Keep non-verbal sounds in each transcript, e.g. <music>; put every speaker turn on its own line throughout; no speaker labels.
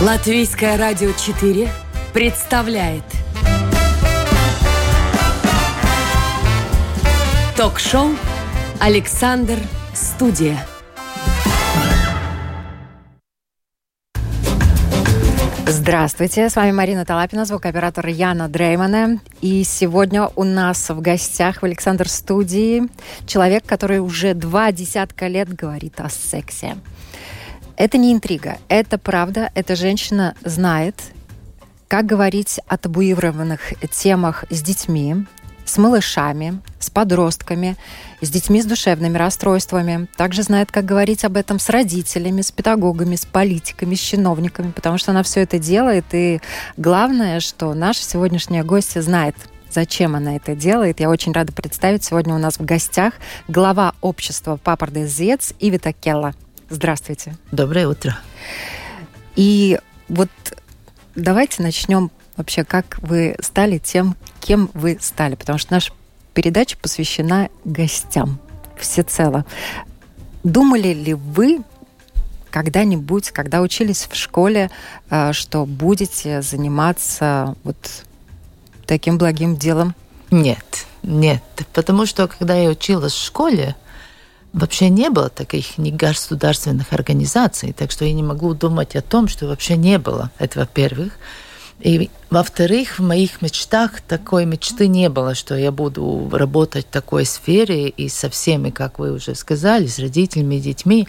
Латвийское радио 4 представляет Ток-шоу «Александр Студия».
Здравствуйте, с вами Марина Талапина, звукооператор Яна Дреймана. И сегодня у нас в гостях в Александр студии человек, который уже два десятка лет говорит о сексе. Это не интрига, это правда. Эта женщина знает, как говорить о табуированных темах с детьми, с малышами, с подростками, с детьми с душевными расстройствами. Также знает, как говорить об этом с родителями, с педагогами, с политиками, с чиновниками, потому что она все это делает. И главное, что наша сегодняшняя гостья знает, зачем она это делает. Я очень рада представить сегодня у нас в гостях глава общества Папа Зец Ивита Келла. Здравствуйте.
Доброе утро.
И вот давайте начнем вообще, как вы стали тем, кем вы стали, потому что наша передача посвящена гостям всецело. Думали ли вы когда-нибудь, когда учились в школе, э, что будете заниматься вот таким благим делом?
Нет, нет, потому что когда я училась в школе, вообще не было таких ни государственных организаций, так что я не могу думать о том, что вообще не было. Это во-первых. И во-вторых, в моих мечтах такой мечты не было, что я буду работать в такой сфере и со всеми, как вы уже сказали, с родителями, детьми,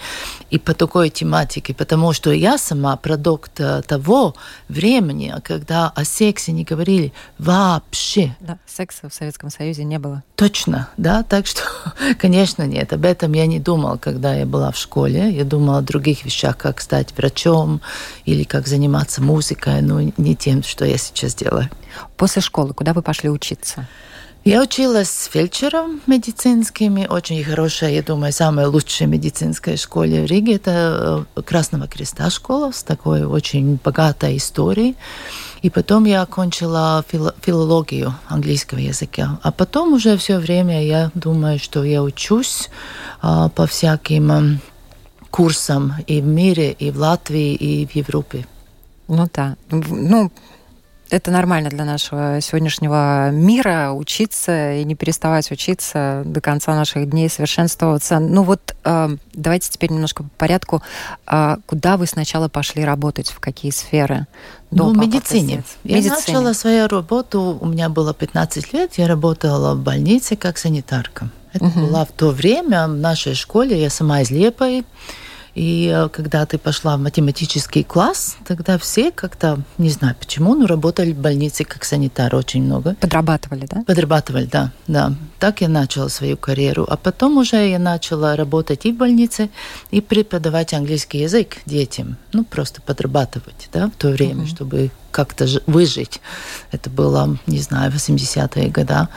и по такой тематике, потому что я сама продукт э, того времени, когда о сексе не говорили вообще.
Да, секса в Советском Союзе не было.
Точно, да, так что, <laughs> конечно, нет, об этом я не думала, когда я была в школе, я думала о других вещах, как стать врачом или как заниматься музыкой, но не тем, что я сейчас делаю.
После школы куда вы пошли учиться?
Я училась с фельдшером медицинскими, очень хорошая, я думаю, самая лучшая медицинская школа в Риге. Это э, Красного Креста школа с такой очень богатой историей. И потом я окончила фил филологию английского языка. А потом уже все время я думаю, что я учусь а, по всяким а, курсам и в мире, и в Латвии, и в Европе.
Ну да. Ну, это нормально для нашего сегодняшнего мира учиться и не переставать учиться до конца наших дней, совершенствоваться. Ну вот э, давайте теперь немножко по порядку. Э, куда вы сначала пошли работать, в какие сферы?
До ну, в медицине. Я медицине. начала свою работу, у меня было 15 лет, я работала в больнице как санитарка. Это угу. была в то время в нашей школе, я сама из Лепой, и э, когда ты пошла в математический класс, тогда все как-то, не знаю почему, но работали в больнице как санитар очень много.
Подрабатывали, да?
Подрабатывали, да, да. Так я начала свою карьеру. А потом уже я начала работать и в больнице, и преподавать английский язык детям. Ну, просто подрабатывать, да, в то время, uh-huh. чтобы как-то выжить. Это было, не знаю, 80-е годы.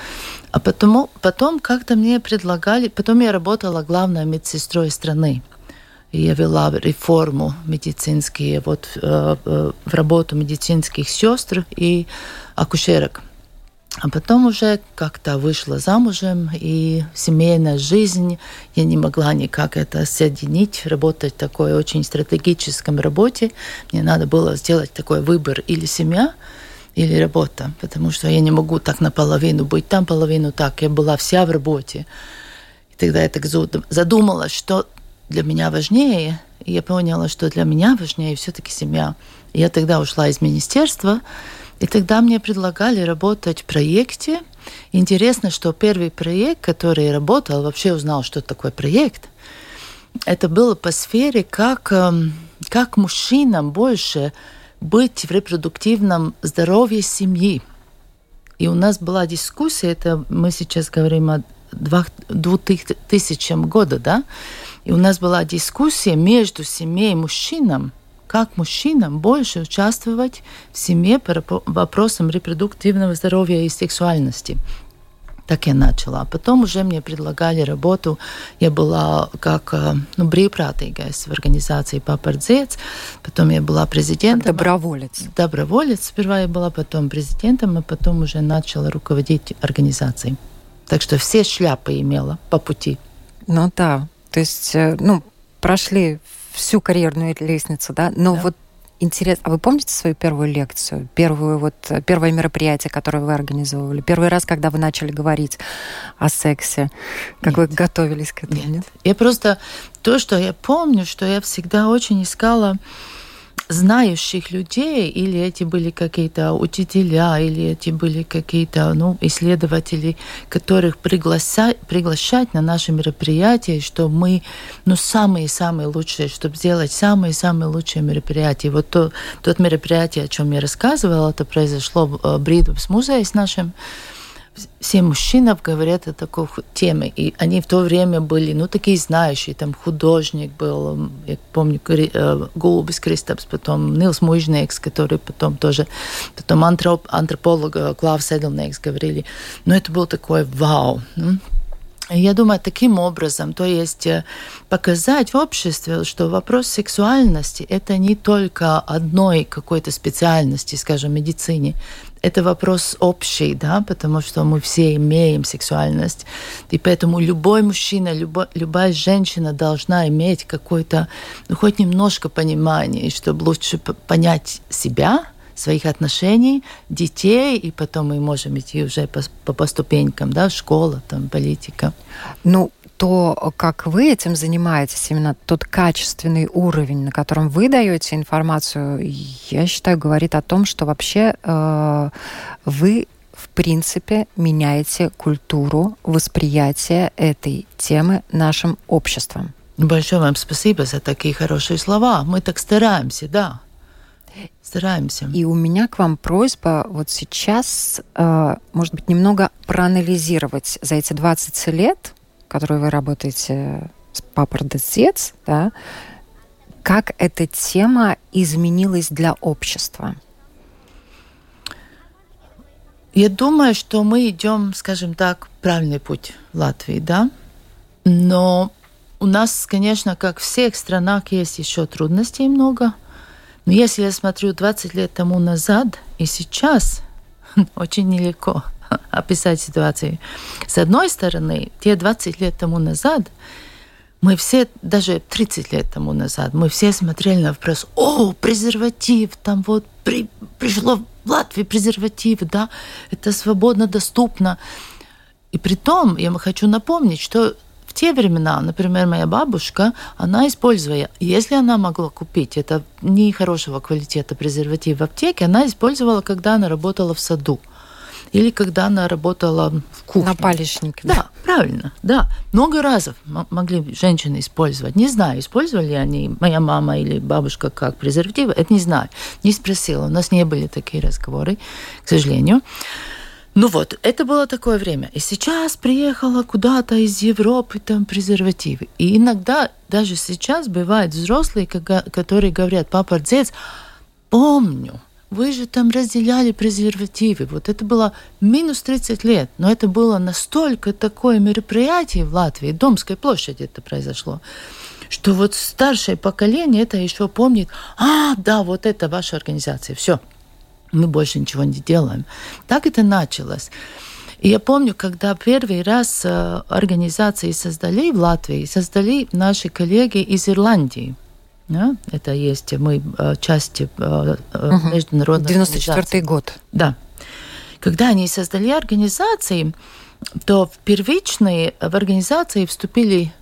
А потом, потом как-то мне предлагали... Потом я работала главной медсестрой страны я вела реформу медицинские, вот э, э, в работу медицинских сестр и акушерок. А потом уже как-то вышла замужем, и семейная жизнь, я не могла никак это соединить, работать в такой очень стратегическом работе. Мне надо было сделать такой выбор или семья, или работа, потому что я не могу так наполовину быть там, половину так. Я была вся в работе. И тогда я так задумалась, что для меня важнее. Я поняла, что для меня важнее все-таки семья. Я тогда ушла из министерства, и тогда мне предлагали работать в проекте. Интересно, что первый проект, который работал, вообще узнал, что такое проект. Это было по сфере, как, эм, как мужчинам больше быть в репродуктивном здоровье семьи. И у нас была дискуссия, это мы сейчас говорим о 2000 года, да, и у нас была дискуссия между семьей и мужчинам, как мужчинам больше участвовать в семье по вопросам репродуктивного здоровья и сексуальности. Так я начала. Потом уже мне предлагали работу. Я была как э, ну, брīvprātīgais в организации Папа Дзец. Потом я была президентом.
Как доброволец.
Доброволец. Сперва я была потом президентом, а потом уже начала руководить организацией. Так что все шляпы имела по пути.
Ну да, то есть, э, ну, прошли всю карьерную лестницу, да, но да. вот интересно. А вы помните свою первую лекцию, первую вот первое мероприятие, которое вы организовывали, первый раз, когда вы начали говорить о сексе, как нет. вы готовились к этому?
Нет. нет. Я просто то, что я помню, что я всегда очень искала знающих людей, или эти были какие-то учителя, или эти были какие-то ну, исследователи, которых приглашать, приглашать на наши мероприятия, что мы ну, самые-самые лучшие, чтобы сделать самые-самые лучшие мероприятия. Вот то, тот мероприятие, о чем я рассказывала, это произошло в Бридовс музее с нашим все мужчины говорят о такой теме. И они в то время были, ну, такие знающие. Там художник был, я помню, э, Голубис Кристапс, потом Нилс Мужнекс, который потом тоже, потом антроп, антрополог э, Клав Седлнекс говорили. Но это был такой вау. Я думаю, таким образом, то есть э, показать в обществе, что вопрос сексуальности – это не только одной какой-то специальности, скажем, медицине, это вопрос общий, да, потому что мы все имеем сексуальность. И поэтому любой мужчина, любо, любая женщина должна иметь какое-то, ну, хоть немножко понимания, чтобы лучше понять себя, своих отношений, детей, и потом мы можем идти уже по, по, по ступенькам, да, школа, там, политика.
Ну, то, как вы этим занимаетесь, именно тот качественный уровень, на котором вы даете информацию, я считаю, говорит о том, что вообще э, вы в принципе меняете культуру восприятия этой темы нашим обществом.
Большое вам спасибо за такие хорошие слова. Мы так стараемся, да. Стараемся.
И у меня к вам просьба вот сейчас, э, может быть, немного проанализировать за эти 20 лет которой вы работаете с Папор Децец, да, как эта тема изменилась для общества?
Я думаю, что мы идем, скажем так, правильный путь в Латвии, да. Но у нас, конечно, как в всех странах, есть еще трудностей много. Но если я смотрю 20 лет тому назад и сейчас, <laughs> очень нелегко. <laughs> описать ситуацию. С одной стороны, те 20 лет тому назад мы все, даже 30 лет тому назад, мы все смотрели на вопрос, о, презерватив, там вот при, пришло в Латвии презерватив, да, это свободно доступно. И при том, я хочу напомнить, что в те времена, например, моя бабушка, она использовала, если она могла купить это не хорошего квалитета презерватив в аптеке, она использовала, когда она работала в саду или когда она работала в кухне.
На палечнике.
Да, правильно, да. Много раз могли женщины использовать. Не знаю, использовали ли они, моя мама или бабушка, как презервативы, это не знаю. Не спросила, у нас не были такие разговоры, к сожалению. Ну вот, это было такое время. И сейчас приехала куда-то из Европы там презервативы. И иногда, даже сейчас, бывают взрослые, которые говорят, папа, отец, помню, вы же там разделяли презервативы. Вот это было минус 30 лет, но это было настолько такое мероприятие в Латвии, Домской площади это произошло, что вот старшее поколение это еще помнит, а, да, вот это ваша организация, все, мы больше ничего не делаем. Так это началось. И я помню, когда первый раз э, организации создали в Латвии, создали наши коллеги из Ирландии – да? Это есть мы э, части угу. международной
94 год.
Да. Когда они создали организации, то в первичные в организации вступили,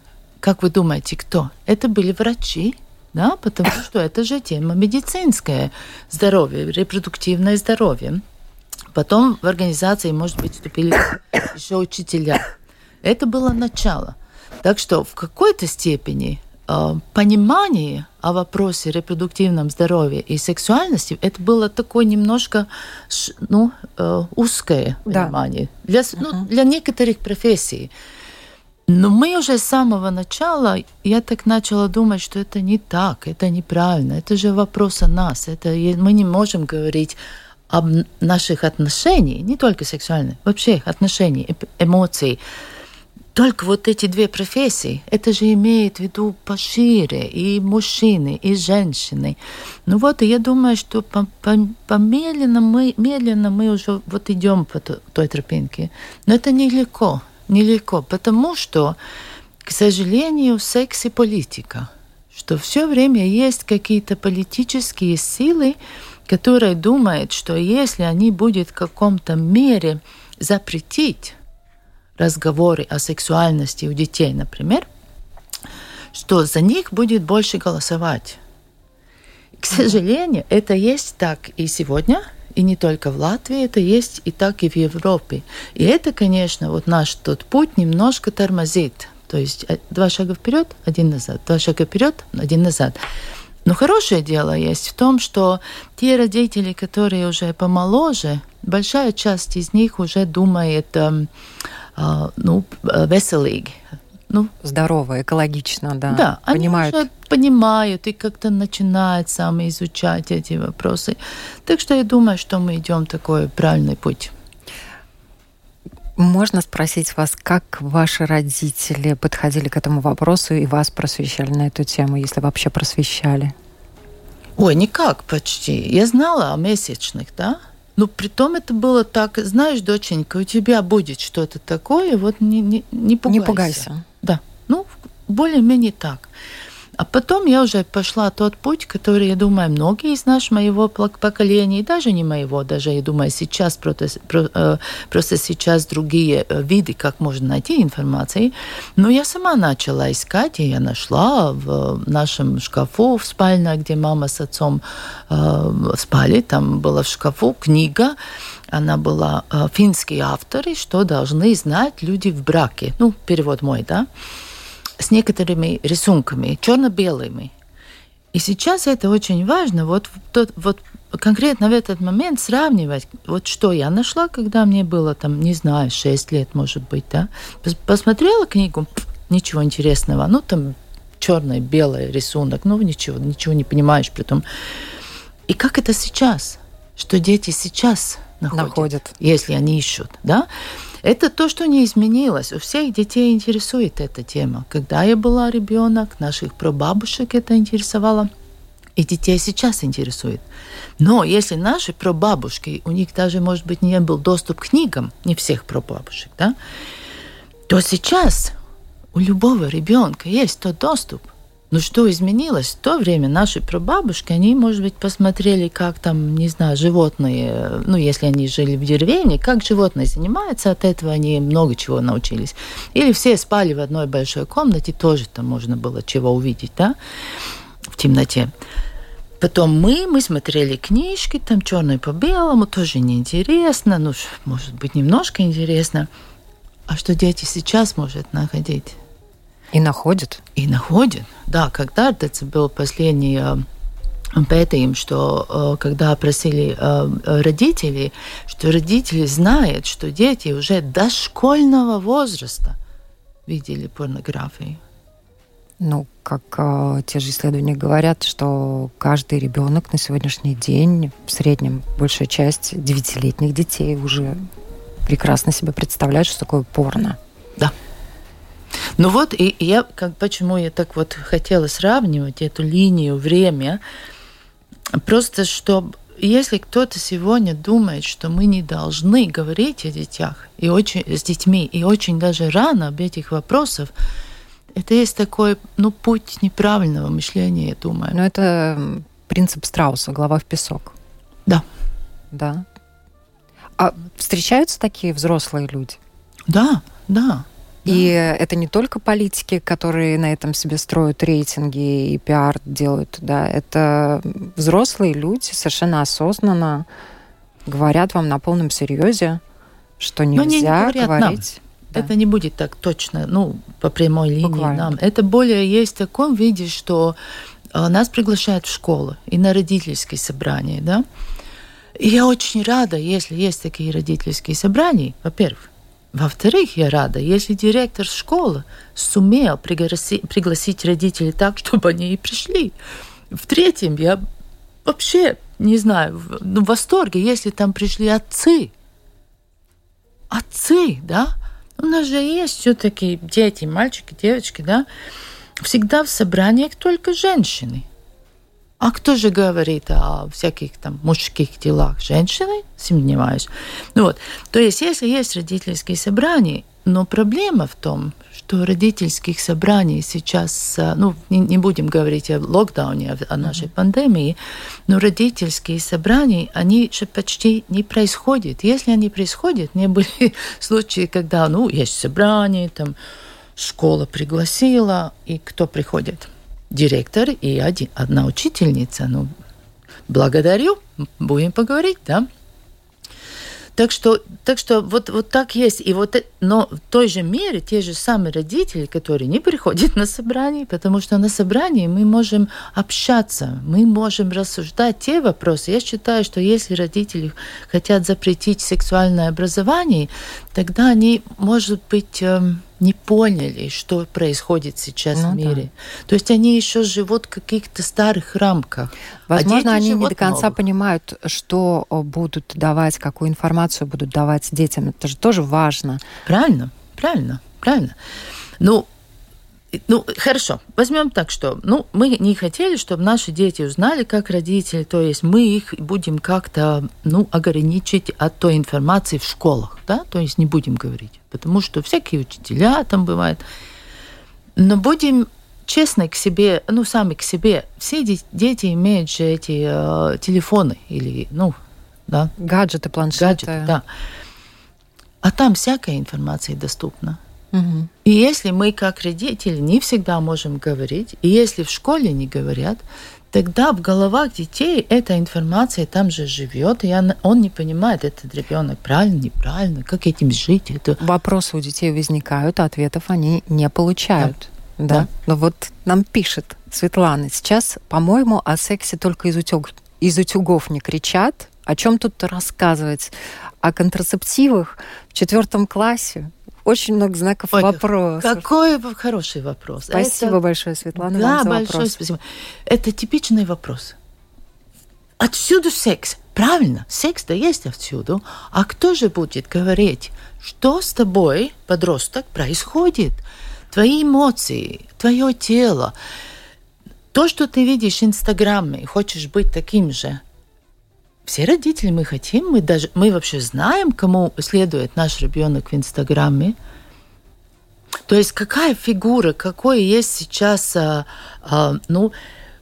как вы думаете, кто? Это были врачи, да, потому что это же тема медицинское здоровье, репродуктивное здоровье. Потом в организации, может быть, вступили еще учителя. Это было начало. Так что в какой-то степени Э, понимание о вопросе репродуктивном здоровье и сексуальности это было такое немножко ну, э, узкое да. понимание для, uh-huh. ну, для некоторых профессий. Но мы уже с самого начала, я так начала думать, что это не так, это неправильно, это же вопрос о нас, это мы не можем говорить об наших отношениях, не только сексуальных, вообще отношений, эмоций, только вот эти две профессии, это же имеет в виду пошире и мужчины, и женщины. Ну вот, и я думаю, что по, по, по медленно, мы, медленно мы уже вот идем по той тропинке. Но это нелегко, нелегко, потому что, к сожалению, секс и политика. что все время есть какие-то политические силы, которые думают, что если они будут в каком-то мере запретить разговоры о сексуальности у детей, например, что за них будет больше голосовать. К сожалению, это есть так и сегодня, и не только в Латвии, это есть и так и в Европе. И это, конечно, вот наш тот путь немножко тормозит. То есть э, два шага вперед, один назад, два шага вперед, один назад. Но хорошее дело есть в том, что те родители, которые уже помоложе, большая часть из них уже думает, э, э, ну, веселīgi,
ну, здорово, экологично, да.
Да, понимают. они уже понимают и как-то начинают сами изучать эти вопросы. Так что я думаю, что мы идем такой правильный путь.
Можно спросить вас, как ваши родители подходили к этому вопросу и вас просвещали на эту тему, если вообще просвещали?
Ой, никак почти. Я знала о месячных, да, но при том это было так, знаешь, доченька, у тебя будет что-то такое, вот не, не, не пугайся.
Не пугайся.
Да, ну, более-менее так. А потом я уже пошла тот путь, который, я думаю, многие из нас, моего поколения, и даже не моего, даже, я думаю, сейчас просто, э, просто сейчас другие э, виды, как можно найти информацию. Но я сама начала искать, и я нашла в нашем шкафу в спальне, где мама с отцом э, спали, там была в шкафу книга, она была финские авторы, что должны знать люди в браке. Ну, перевод мой, да с некоторыми рисунками, черно-белыми. И сейчас это очень важно, вот, тот, вот конкретно в этот момент сравнивать, вот что я нашла, когда мне было там, не знаю, 6 лет, может быть, да, посмотрела книгу, ничего интересного, ну там черный, белый рисунок, ну ничего, ничего не понимаешь при том. И как это сейчас, что дети сейчас находят, находят. если они ищут, да? Это то, что не изменилось. У всех детей интересует эта тема. Когда я была ребенок, наших прабабушек это интересовало. И детей сейчас интересует. Но если наши прабабушки, у них даже, может быть, не был доступ к книгам, не всех прабабушек, да, то сейчас у любого ребенка есть тот доступ – но ну, что изменилось? В то время наши прабабушки, они, может быть, посмотрели, как там, не знаю, животные, ну, если они жили в деревне, как животные занимаются, от этого они много чего научились. Или все спали в одной большой комнате, тоже там можно было чего увидеть, да, в темноте. Потом мы, мы смотрели книжки, там черное по белому, тоже неинтересно, ну, может быть, немножко интересно. А что дети сейчас может находить?
И находят?
И находят. Да, когда это был последний э, пятым, что э, когда опросили э, родителей, что родители знают, что дети уже дошкольного возраста видели порнографию.
Ну, как э, те же исследования говорят, что каждый ребенок на сегодняшний день, в среднем большая часть девятилетних детей уже прекрасно себе представляет, что такое порно.
Да. Ну вот, и я, как, почему я так вот хотела сравнивать эту линию, время, просто чтобы если кто-то сегодня думает, что мы не должны говорить о детях и очень, с детьми, и очень даже рано об этих вопросах, это есть такой, ну, путь неправильного мышления, я думаю.
Но это принцип Страуса, голова в песок.
Да.
Да. А встречаются такие взрослые люди?
Да, да.
И это не только политики, которые на этом себе строят рейтинги и пиар делают, да, это взрослые люди совершенно осознанно говорят вам на полном серьезе, что нельзя не говорить.
Нам. Да. Это не будет так точно, ну, по прямой линии Буквально. нам. Это более есть в таком виде, что э, нас приглашают в школу и на родительские собрания, да. И я очень рада, если есть такие родительские собрания, во-первых. Во-вторых, я рада, если директор школы сумел пригласить, пригласить родителей так, чтобы они и пришли. В-третьем, я вообще не знаю, ну, в восторге, если там пришли отцы. Отцы, да? У нас же есть все-таки дети, мальчики, девочки, да? Всегда в собраниях только женщины. А кто же говорит о всяких там мужских делах? Женщины? Сомневаюсь. Ну вот. То есть, если есть родительские собрания, Но проблема в том, что родительских собраний сейчас, э, ну, не, не будем говорить о локдауне, о, о нашей mm-hmm. пандемии, но родительские собрания, они же почти не происходят. Если они происходят, не были <laughs> случаи, когда, ну, есть собрание, там, школа пригласила, и кто приходит? Директор и один, одна учительница. Ну, благодарю, будем поговорить, да? Так что, так что вот, вот так есть. И вот, но в той же мере те же самые родители, которые не приходят на собрание, потому что на собрании мы можем общаться, мы можем рассуждать те вопросы. Я считаю, что если родители хотят запретить сексуальное образование, тогда они, может быть, эм, не поняли, что происходит сейчас ну, в мире. Да. То есть они еще живут в каких-то старых рамках.
Возможно, а они не до конца новых. понимают, что будут давать, какую информацию будут давать детям. Это же тоже важно.
Правильно, правильно, правильно. Ну, ну, хорошо, возьмем так, что ну, мы не хотели, чтобы наши дети узнали, как родители, то есть мы их будем как-то ну, ограничить от той информации в школах, да, то есть не будем говорить, потому что всякие учителя там бывают. Но будем честны к себе, ну, сами к себе. Все дети имеют же эти э, телефоны или, ну, да.
Гаджеты, планшеты. Гаджеты,
да. А там всякая информация доступна. Угу. И если мы как родители не всегда можем говорить, и если в школе не говорят, тогда в головах детей эта информация там же живет, и он, не понимает, этот ребенок правильно, неправильно, как этим жить. Это...
Вопросы у детей возникают, а ответов они не получают. Да. да. Но вот нам пишет Светлана, сейчас, по-моему, о сексе только из, утюг, из утюгов не кричат. О чем тут рассказывать? О контрацептивах в четвертом классе очень много знаков Ой, вопросов.
Какой хороший вопрос.
Спасибо это... большое, Светлана,
да,
вам за
большое вопрос. спасибо. Это типичный вопрос. Отсюда секс. Правильно, секс-то есть отсюда. А кто же будет говорить, что с тобой, подросток, происходит? Твои эмоции, твое тело. То, что ты видишь в Инстаграме, хочешь быть таким же – все родители мы хотим, мы даже мы вообще знаем, кому следует наш ребенок в Инстаграме. То есть какая фигура, какой есть сейчас, а, а, ну,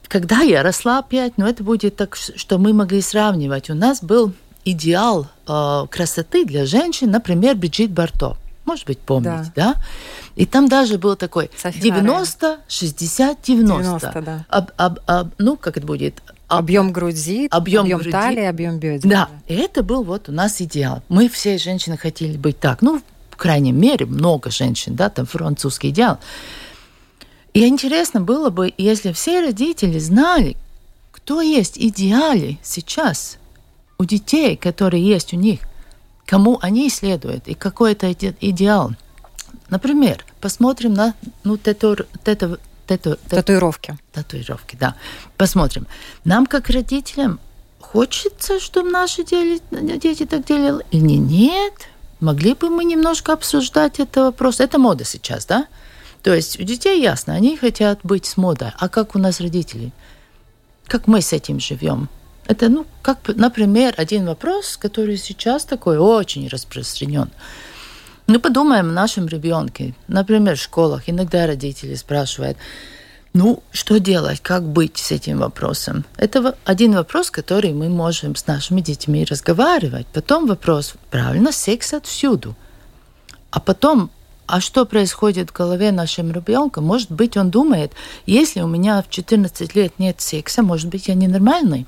когда я росла опять, ну это будет так, что мы могли сравнивать. У нас был идеал а, красоты для женщин, например, Бриджит Барто. Может быть, помните, да? да? И там даже был такой София 90, 60, 90. 90 да. об, об, об, ну, как это будет?
Объем груди, объем, объем груди. талии, объем бедер.
Да, и это был вот у нас идеал. Мы все женщины хотели быть так. Ну, в крайней мере, много женщин, да, там французский идеал. И интересно было бы, если все родители знали, кто есть идеале сейчас у детей, которые есть у них, кому они следуют и какой это идеал. Например, посмотрим на ну, тету, тету,
Тату... Татуировки.
Татуировки, да. Посмотрим. Нам, как родителям, хочется, чтобы наши дети, так делали или нет? Могли бы мы немножко обсуждать этот вопрос? Это мода сейчас, да? То есть у детей ясно, они хотят быть с модой. А как у нас родители? Как мы с этим живем? Это, ну, как, например, один вопрос, который сейчас такой очень распространен. Ну, подумаем о нашем ребенке. Например, в школах иногда родители спрашивают, ну, что делать, как быть с этим вопросом? Это один вопрос, который мы можем с нашими детьми разговаривать. Потом вопрос, правильно, секс отсюду. А потом, а что происходит в голове нашим ребенка? Может быть, он думает, если у меня в 14 лет нет секса, может быть, я ненормальный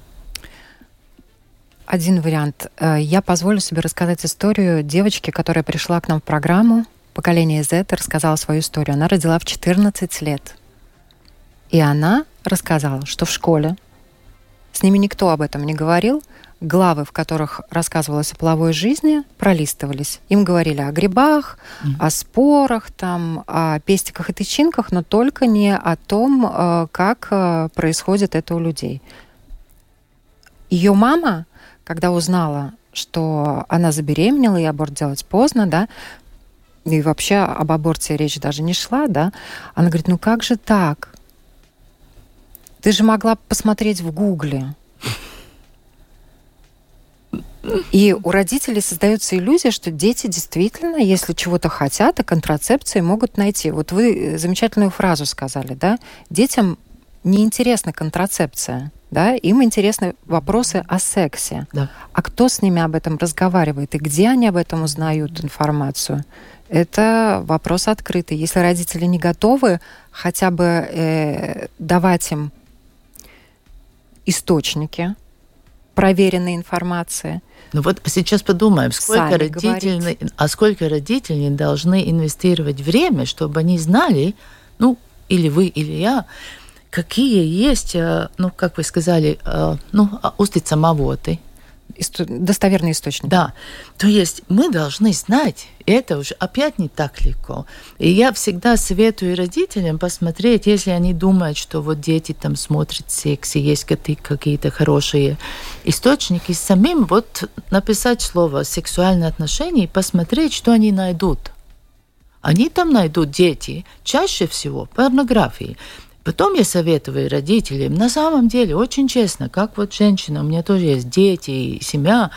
один вариант. Э, я позволю себе рассказать историю девочки, которая пришла к нам в программу поколение Z, рассказала свою историю. Она родила в 14 лет. И она рассказала, что в школе с ними никто об этом не говорил. Главы, в которых рассказывалось о половой жизни, пролистывались. Им говорили о грибах, mm-hmm. о спорах, там, о пестиках и тычинках, но только не о том, э, как э, происходит это у людей. Ее мама когда узнала, что она забеременела, и аборт делать поздно, да, и вообще об аборте речь даже не шла, да, она говорит, ну как же так? Ты же могла посмотреть в Гугле. И у родителей создается иллюзия, что дети действительно, если чего-то хотят, и контрацепции могут найти. Вот вы замечательную фразу сказали, да? Детям неинтересна контрацепция, да? Им интересны вопросы о сексе.
Да.
А кто с ними об этом разговаривает и где они об этом узнают информацию? Это вопрос открытый. Если родители не готовы хотя бы э, давать им источники проверенной информации.
Ну вот сейчас подумаем, сколько родителей, а сколько родителей должны инвестировать время, чтобы они знали, ну, или вы, или я, какие есть, э, ну, как вы сказали, э, ну, устицамовоты,
достоверный источник.
Да. То есть мы должны знать, это уже опять не так легко. И я всегда советую родителям посмотреть, если они думают, что вот дети там смотрят секс, и есть какие-то хорошие источники, самим вот написать слово «сексуальные отношения» и посмотреть, что они найдут. Они там найдут дети, чаще всего порнографии. Потом я советую родителям, на самом деле, очень честно, как вот женщина, у меня тоже есть дети и семья,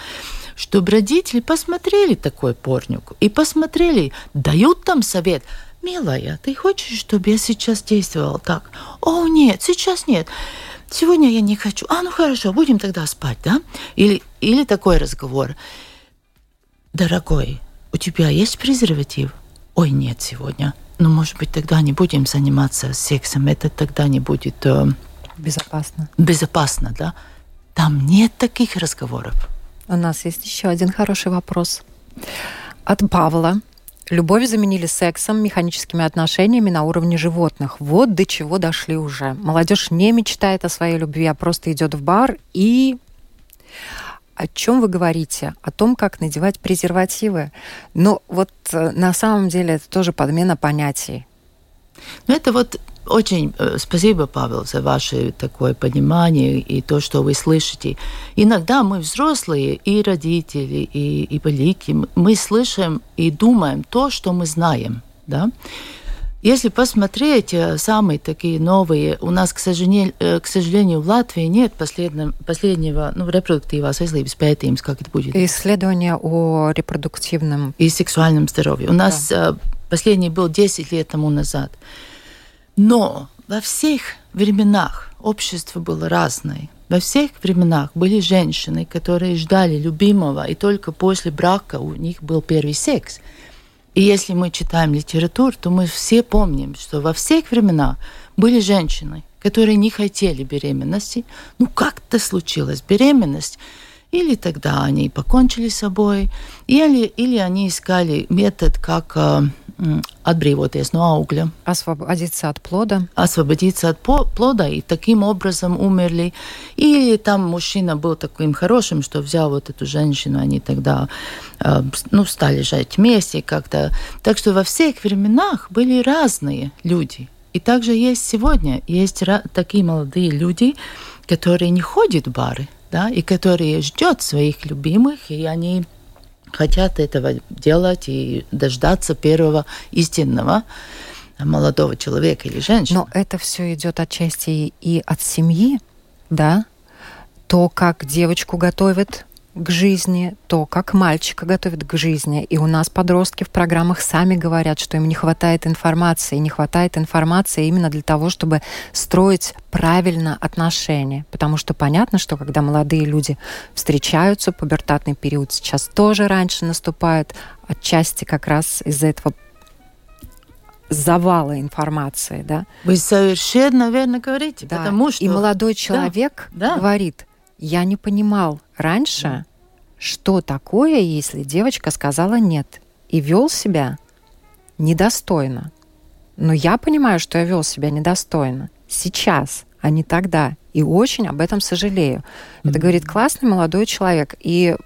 чтобы родители посмотрели такой порнюк и посмотрели, дают там совет. Милая, ты хочешь, чтобы я сейчас действовал так? О, нет, сейчас нет. Сегодня я не хочу. А, ну хорошо, будем тогда спать, да? Или, или такой разговор. Дорогой, у тебя есть презерватив? Ой, нет сегодня ну, может быть, тогда не будем заниматься сексом, это тогда не будет... Э,
безопасно.
Безопасно, да. Там нет таких разговоров.
У нас есть еще один хороший вопрос. От Павла. Любовь заменили сексом, механическими отношениями на уровне животных. Вот до чего дошли уже. Молодежь не мечтает о своей любви, а просто идет в бар и о чем вы говорите? О том, как надевать презервативы. Но вот э, на самом деле это тоже подмена понятий.
Ну, это вот очень э, спасибо, Павел, за ваше такое понимание и то, что вы слышите. Иногда мы взрослые, и родители, и, и политики, мы слышим и думаем то, что мы знаем. Да? Если посмотреть э, самые такие новые, у нас, к сожалению, э, к сожалению в Латвии нет последнего, ну, репродуктивās veselības pētījums, как это будет.
Исследование о репродуктивном...
И сексуальном здоровье. У нас да. Э, последний был 10 лет тому назад. Но во всех временах общество было разное. Во всех временах были женщины, которые ждали любимого, и только после брака у них был первый секс. И если мы читаем литературу, то мы все помним, что во всех временах были женщины, которые не хотели беременности. Ну, как-то случилась беременность. Или тогда они покончили с собой, или, или они искали метод, как э, atbrīvoties no augļa.
Освободиться от плода.
Освободиться от плода и таким образом умерли. Или там мужчина был таким хорошим, что взял вот эту женщину, они тогда э, ну, стали жить вместе как-то. Так что во всех временах были разные люди. И также есть сегодня, есть такие молодые люди, которые не ходят в бары, да, и которые ждут своих любимых, и они хотят этого делать и дождаться первого истинного молодого человека или женщины.
Но это все идет отчасти и от семьи, да? То, как девочку готовят к жизни, то, как мальчика готовят к жизни. И у нас подростки в программах сами говорят, что им не хватает информации. Не хватает информации именно для того, чтобы строить правильно отношения. Потому что понятно, что когда молодые люди встречаются, пубертатный период сейчас тоже раньше наступает, отчасти как раз из-за этого завала информации, да.
Вы совершенно верно говорите,
да.
потому что...
И молодой человек да, говорит, я не понимал раньше, что такое, если девочка сказала нет и вел себя недостойно. Но я понимаю, что я вел себя недостойно сейчас, а не тогда. И очень об этом сожалею. Mm-hmm. Это говорит классный молодой человек. И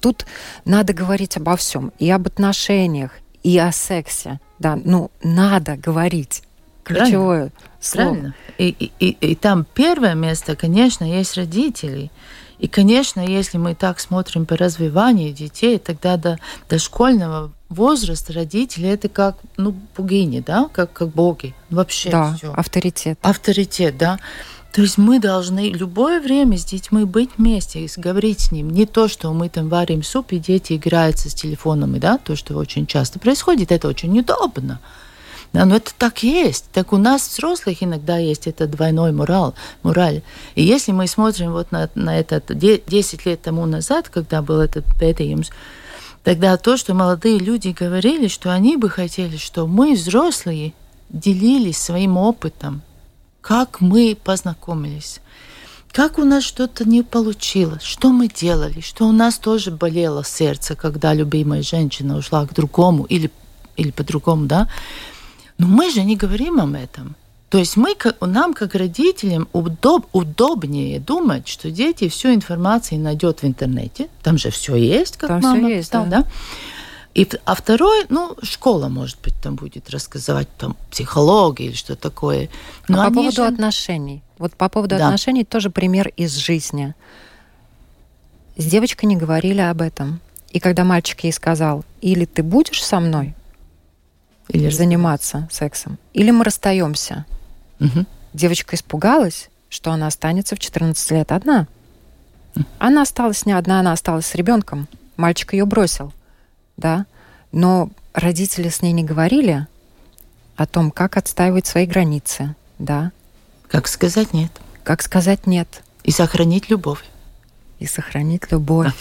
тут надо говорить обо всем. И об отношениях, и о сексе. Да, ну, надо говорить. Ключевое Правильно. слово. Правильно.
И, и, и, и там первое место, конечно, есть родители. И, конечно, если мы так смотрим по развиванию детей, тогда до дошкольного возраста родители это как ну, богини, да, как, как боги. Вообще
да, все. авторитет.
Авторитет, да. То есть мы должны любое время с детьми быть вместе, говорить с ним. Не то, что мы там варим суп, и дети играются с телефонами, да, то, что очень часто происходит, это очень неудобно. Да, но это так есть. Так у нас, взрослых, иногда есть этот двойной мораль. мораль. И если мы смотрим вот на, на это 10 лет тому назад, когда был этот пētījums, тогда то, что молодые люди говорили, что они бы хотели, что мы, взрослые, делились своим опытом, как мы познакомились, как у нас что-то не получилось, что мы делали, что у нас тоже болело сердце, когда любимая женщина ушла к другому или, или по-другому, да. Но мы же не говорим об этом. То есть мы, нам, как родителям, удоб, удобнее думать, что дети всю информацию найдет в интернете. Там же все есть, как
Там
мама
есть,
писала,
да.
да? И, а второй, ну, школа, может быть, там будет рассказывать там психологию или что такое. Но
а по поводу
же-
отношений. Вот по поводу
Да.
отношений тоже пример из жизни. С девочкой не говорили об этом. И когда мальчик ей сказал, или ты будешь со мной
Или
заниматься сексом, или мы расстаемся,
Мгм.
девочка испугалась, что она останется в 14 лет одна. Она осталась не одна, она осталась с ребенком. Мальчик ее бросил, да. Но родители с ней не говорили о том, как отстаивать свои границы, да,
Как сказать нет.
как сказать нет
И сохранить любовь.
и сохранить любовь.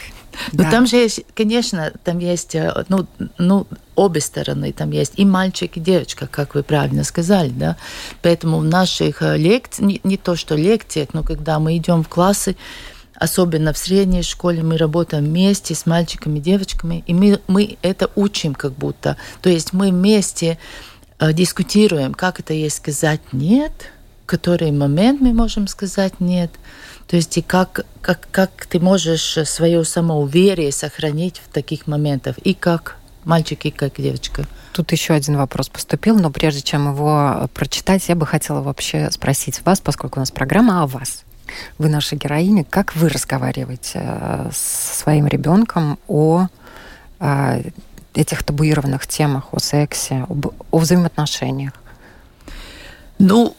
Но
Да.
там же есть, конечно, там есть, э, ну, ну, обе стороны, там есть и мальчик, и девочка, как вы правильно сказали, да. Поэтому в наших э, лекциях, не, не то что лекциях, но когда мы идем в классы, особенно в средней школе, мы работаем вместе с мальчиками и девочками, и мы, мы это учим как будто. То есть мы вместе э, дискутируем, как это есть сказать «нет», в который момент мы можем сказать «нет», то есть и как, как, как ты можешь свое самоуверие сохранить в таких моментах, и как мальчик, и как девочка.
Тут еще один вопрос поступил, но прежде чем его э, прочитать, я бы хотела вообще спросить вас, поскольку у нас программа о вас. Вы наша героиня. Как вы разговариваете э, со своим ребенком о э, этих табуированных темах, о сексе, об- о взаимоотношениях?
Ну,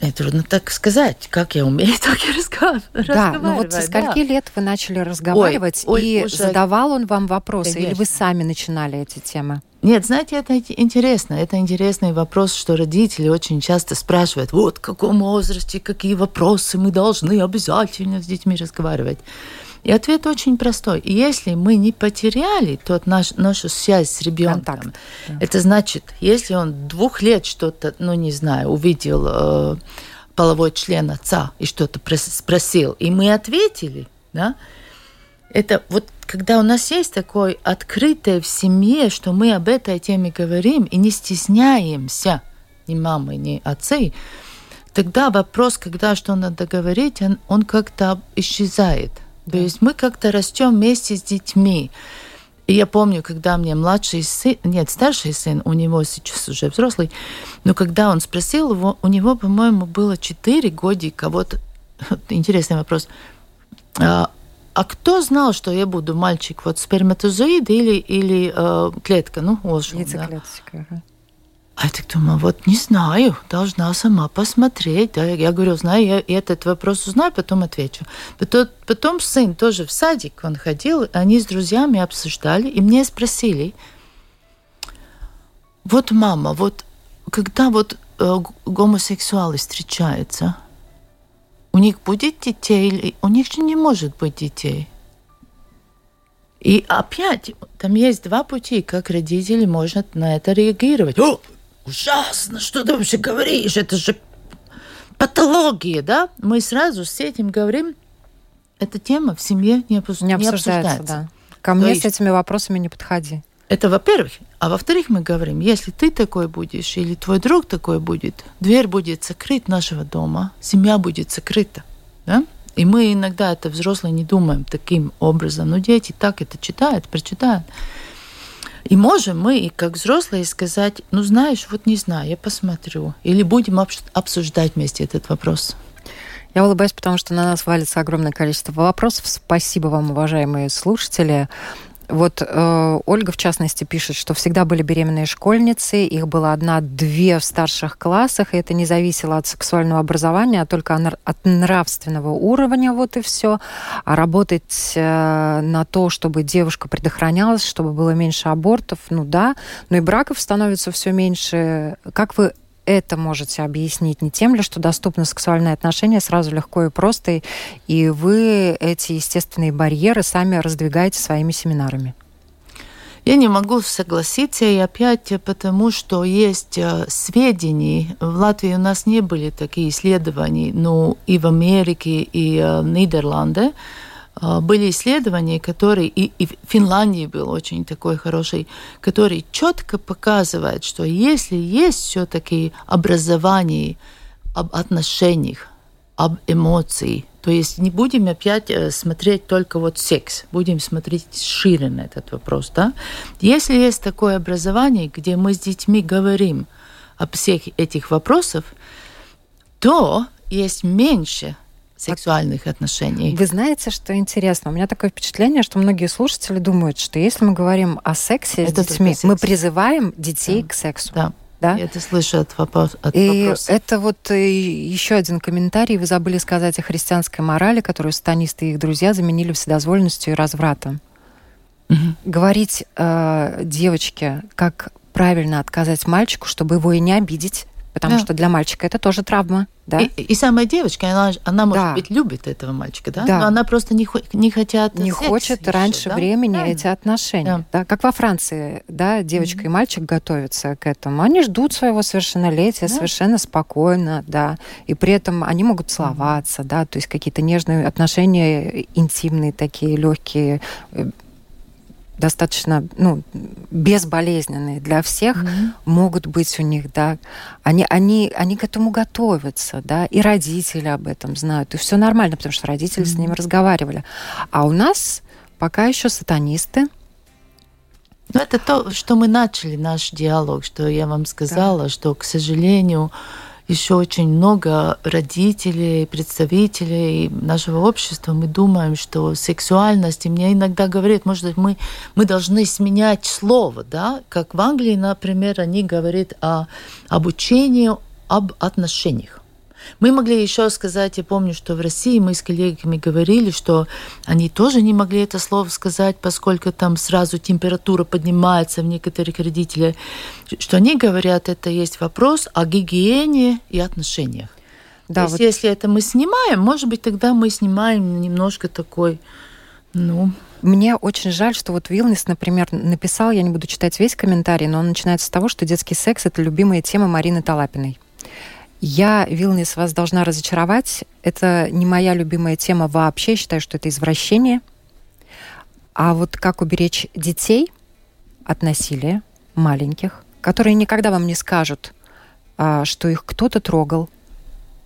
это трудно так сказать. Как я умею, <laughs> так и разгов-
Да, но вот со
разговаривать,
скольки
да.
лет вы начали разговаривать,
ой,
и
уже-
задавал он вам вопросы, или вы
Конечно.
сами начинали эти темы?
Нет, знаете, это ин- интересно. Это интересный вопрос, что родители очень часто спрашивают, вот в каком возрасте, какие вопросы мы должны обязательно с детьми разговаривать. И ответ очень простой. Если мы не потеряли тот наш, нашу связь с ребенком,
Контакт,
это значит, если он двух лет что-то, ну не знаю, увидел э, половой член отца и что-то прос- спросил, и мы ответили, да, это вот когда у нас есть такое открытое в семье, что мы об этой теме говорим и не стесняемся, ни мамы, ни отцы, тогда вопрос, когда что надо говорить, он, он как-то исчезает. То есть мы как-то растем вместе с детьми. И я помню, когда мне младший сын, нет, старший сын, у него сейчас уже взрослый, но когда он спросил его, у него, по-моему, было 4 годика. Вот интересный вопрос. А, а кто знал, что я буду мальчик, вот сперматозоид или, или э, клетка, ну, да?
Яйцеклеточка. ага.
А я так думаю, вот не знаю, должна сама посмотреть. Да? Я говорю, знаю, я этот вопрос узнаю, потом отвечу. Потом, потом сын тоже в садик, он ходил, они с друзьями обсуждали, и мне спросили, вот мама, вот когда вот э, гомосексуалы встречаются, у них будет детей или у них же не может быть детей? И опять, там есть два пути, как родители можно на это реагировать. Ужасно, что ты вообще говоришь, это же патология, да? Мы сразу с этим говорим, эта тема в семье не, обсуж-
Не
не
обсуждается,
обсуждается.
да. Ко мне
есть-
с этими вопросами не подходи.
Это во-первых. А во-вторых, мы говорим, если ты такой будешь, или твой друг такой будет, дверь будет закрыта нашего дома, семья будет закрыта. Да? И мы иногда это взрослые не думаем таким образом. Но дети так это читают, прочитают. И можем мы, как взрослые, сказать, ну знаешь, вот не знаю, я посмотрю. Или будем обсуждать вместе этот вопрос.
Я улыбаюсь, потому что на нас валится огромное количество вопросов. Спасибо вам, уважаемые слушатели. Вот э, Ольга, в частности, пишет, что всегда были беременные школьницы, их было одна-две в старших классах, и это не зависело от сексуального образования, а только от нравственного уровня, вот и все. А работать э, на то, чтобы девушка предохранялась, чтобы было меньше абортов, ну да, но и браков становится все меньше. Как вы это можете объяснить не тем ли, что доступны сексуальные отношения сразу легко и просто, и вы эти естественные барьеры сами раздвигаете своими семинарами?
Я не могу согласиться, и опять потому, что есть э, сведения. В Латвии у нас не были такие исследования, но и в Америке, и э, в Нидерланде а, были исследования, которые, и, и в Финляндии был очень такой хороший, который четко показывает, что если есть все-таки образование об отношениях, об эмоциях, то есть не будем опять э, смотреть только вот секс, будем смотреть шире на этот вопрос. Да? Если есть такое образование, где мы с детьми говорим об всех этих вопросах, то есть меньше сексуальных отношений.
Вы знаете, что интересно? У меня такое впечатление, что многие слушатели думают, что если мы говорим о сексе это с детьми, мы призываем детей да. к сексу.
Да. Да? Я это слышу от, вопрос, от
И вопросов. это вот э, еще один комментарий. Вы забыли сказать о христианской морали, которую сатанисты и их друзья заменили вседозволенностью и развратом. Угу. Говорить э, девочке, как правильно отказать мальчику, чтобы его и не обидеть, потому да. что для мальчика это тоже травма. Да?
И, и самая девочка, она, она может да. быть, любит этого мальчика, да? да. Но она просто не, не хотят
Не хочет еще, раньше да? времени да. эти отношения. Да. Да? Как во Франции, да, девочка mm-hmm. и мальчик готовятся к этому. Они ждут своего совершеннолетия да. совершенно спокойно, да. И при этом они могут целоваться, mm-hmm. да, то есть какие-то нежные отношения, интимные такие, легкие э, достаточно ну, безболезненные для всех mm-hmm. могут быть у них, да. Они, они, они к этому готовятся, да, и родители об этом знают, и все нормально, потому что родители mm-hmm. с ними разговаривали. А у нас пока еще сатанисты.
Ну, это то, что мы начали наш диалог, что я вам сказала, да. что, к сожалению, еще очень много родителей, представителей нашего общества, мы думаем, что сексуальность, и мне иногда говорят, может быть, мы, мы должны сменять слово, да, как в Англии, например, они говорят о обучении об отношениях. Мы могли еще сказать, я помню, что в России мы с коллегами говорили, что они тоже не могли это слово сказать, поскольку там сразу температура поднимается в некоторых родителей, что они говорят, это есть вопрос о гигиене и отношениях. Да, То вот... есть, если это мы снимаем, может быть, тогда мы снимаем немножко такой, ну,
мне очень жаль, что вот Вилнес, например, написал, я не буду читать весь комментарий, но он начинается с того, что детский секс — это любимая тема Марины Талапиной. Я, Вилнис, вас должна разочаровать. Это не моя любимая тема вообще. считаю, что это извращение. А вот как уберечь детей от насилия, маленьких, которые никогда вам не скажут, а, что их кто-то трогал,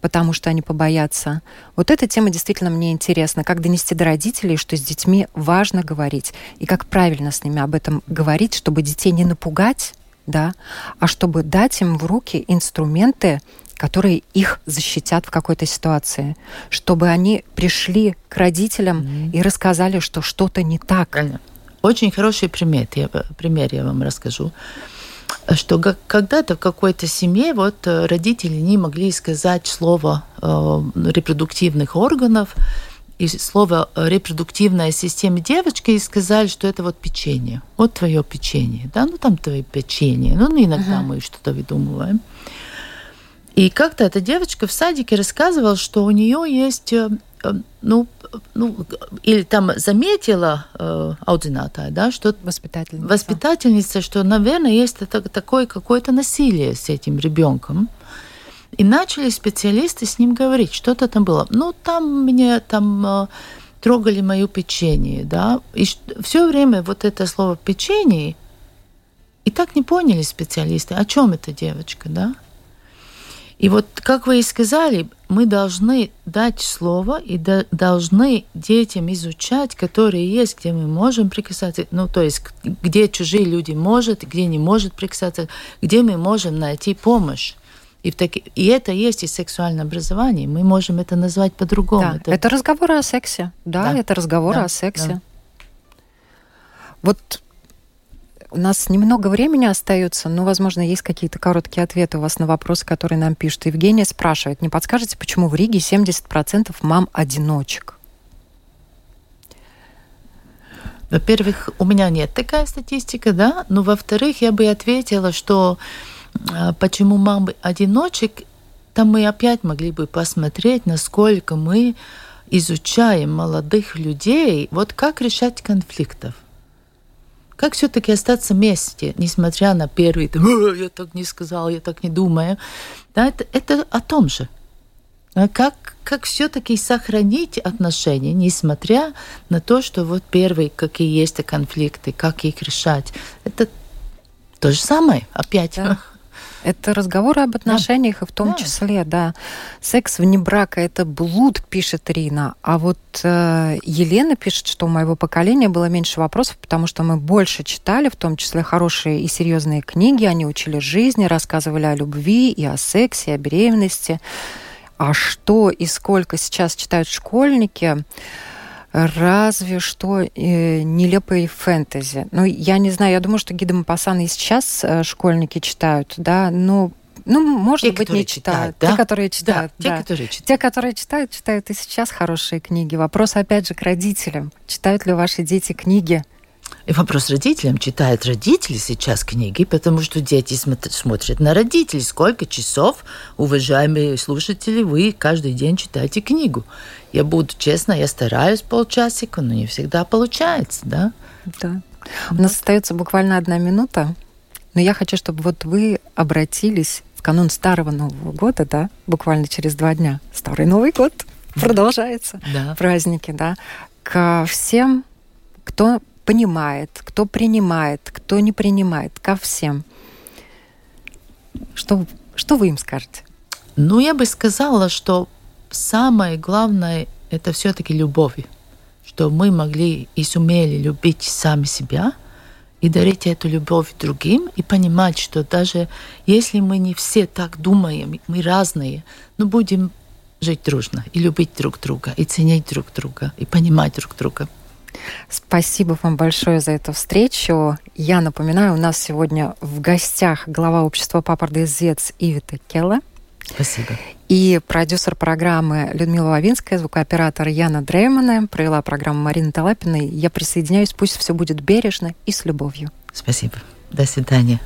потому что они побоятся. Вот эта тема действительно мне интересна. Как донести до родителей, что с детьми важно говорить, и как правильно с ними об этом говорить, чтобы детей не напугать, да, а чтобы дать им в руки инструменты, которые их защитят в какой-то ситуации, чтобы они пришли к родителям mm-hmm. и рассказали, что что-то не так.
Правильно. Очень хороший пример, я, пример я вам расскажу что когда-то в какой-то семье вот э, родители не могли сказать слово э, репродуктивных органов и слово репродуктивная система девочки и сказали, что это вот печенье, вот твое печенье, да, ну там твое печенье, ну иногда uh-huh. мы что-то выдумываем. И как-то эта девочка в садике рассказывала, что у нее есть, э, э, ну, ну или там заметила э, аудината, да, что
воспитательница.
воспитательница, что, наверное, есть это, такое какое-то насилие с этим ребенком. И начали специалисты с ним говорить, что-то там было. Ну, там мне там э, трогали мою печенье, да. И все время вот это слово печенье, и так не поняли специалисты, о чем эта девочка, да. И вот, как вы и сказали, мы должны дать слово и до, должны детям изучать, которые есть, где мы можем прикасаться, ну, то есть, где чужие люди могут, где не может прикасаться, где мы можем найти помощь. И, в таки... и это есть и сексуальное образование. Мы можем это назвать по-другому.
Да, это... это разговоры о сексе. Да, да. это разговоры да, о сексе. Да. Вот у нас немного времени остается, но, возможно, есть какие-то короткие ответы у вас на вопросы, которые нам пишут. Евгения спрашивает, не подскажете, почему в Риге 70% мам-одиночек?
Во-первых, у меня нет такая статистика, да, но во-вторых, я бы ответила, что а, почему мамы одиночек, там мы опять могли бы посмотреть, насколько мы изучаем молодых людей, вот как решать конфликтов. Как все-таки остаться вместе, несмотря на первый, там, я так не сказал, я так не думаю. Да, это, это о том же. А как, как все-таки сохранить отношения, несмотря на то, что вот первые какие есть конфликты, как их решать. Это то же самое опять. Да.
Это разговоры об отношениях, да. и в том да. числе, да. Секс вне брака – это блуд, пишет Рина. А вот э, Елена пишет, что у моего поколения было меньше вопросов, потому что мы больше читали, в том числе хорошие и серьезные книги. Они учили жизни, рассказывали о любви и о сексе, и о беременности. А что и сколько сейчас читают школьники? Разве что э, нелепые фэнтези. Ну, я не знаю, я думаю, что Гида Мапасана и сейчас э, школьники читают, да, но ну, может
те,
быть, не
читают.
читают. Да? Те, которые читают.
Да, да. Те, которые читают.
Те, которые читают, читают и сейчас хорошие книги. Вопрос, опять же, к родителям. Читают ли ваши дети книги?
И вопрос родителям, читают родители сейчас книги, потому что дети смотрят, на родителей. Сколько часов, уважаемые слушатели, вы каждый день читаете книгу? Я буду честна, я стараюсь полчасика, но не всегда получается, да?
Да. У нас остается буквально одна минута, но я хочу, чтобы вот вы обратились в канун Старого Нового года, да, буквально через два дня. Старый Новый год продолжается, да. праздники, да, ко всем, кто понимает, кто принимает, кто не принимает, ко всем. Что, что вы им скажете?
Ну, я бы сказала, что самое главное – это все-таки любовь. Что мы могли и сумели любить сами себя и дарить эту любовь другим, и понимать, что даже если мы не все так думаем, мы разные, но будем жить дружно и любить друг друга, и ценить друг друга, и понимать друг друга.
Спасибо вам большое за эту встречу. Я напоминаю, у нас сегодня в гостях глава общества Папа Зец Ивита Келла.
Спасибо.
И продюсер программы Людмила Лавинская, звукооператор Яна Дреймана, провела программу Марина Талапина. Я присоединяюсь, пусть все будет бережно и с любовью.
Спасибо. До свидания.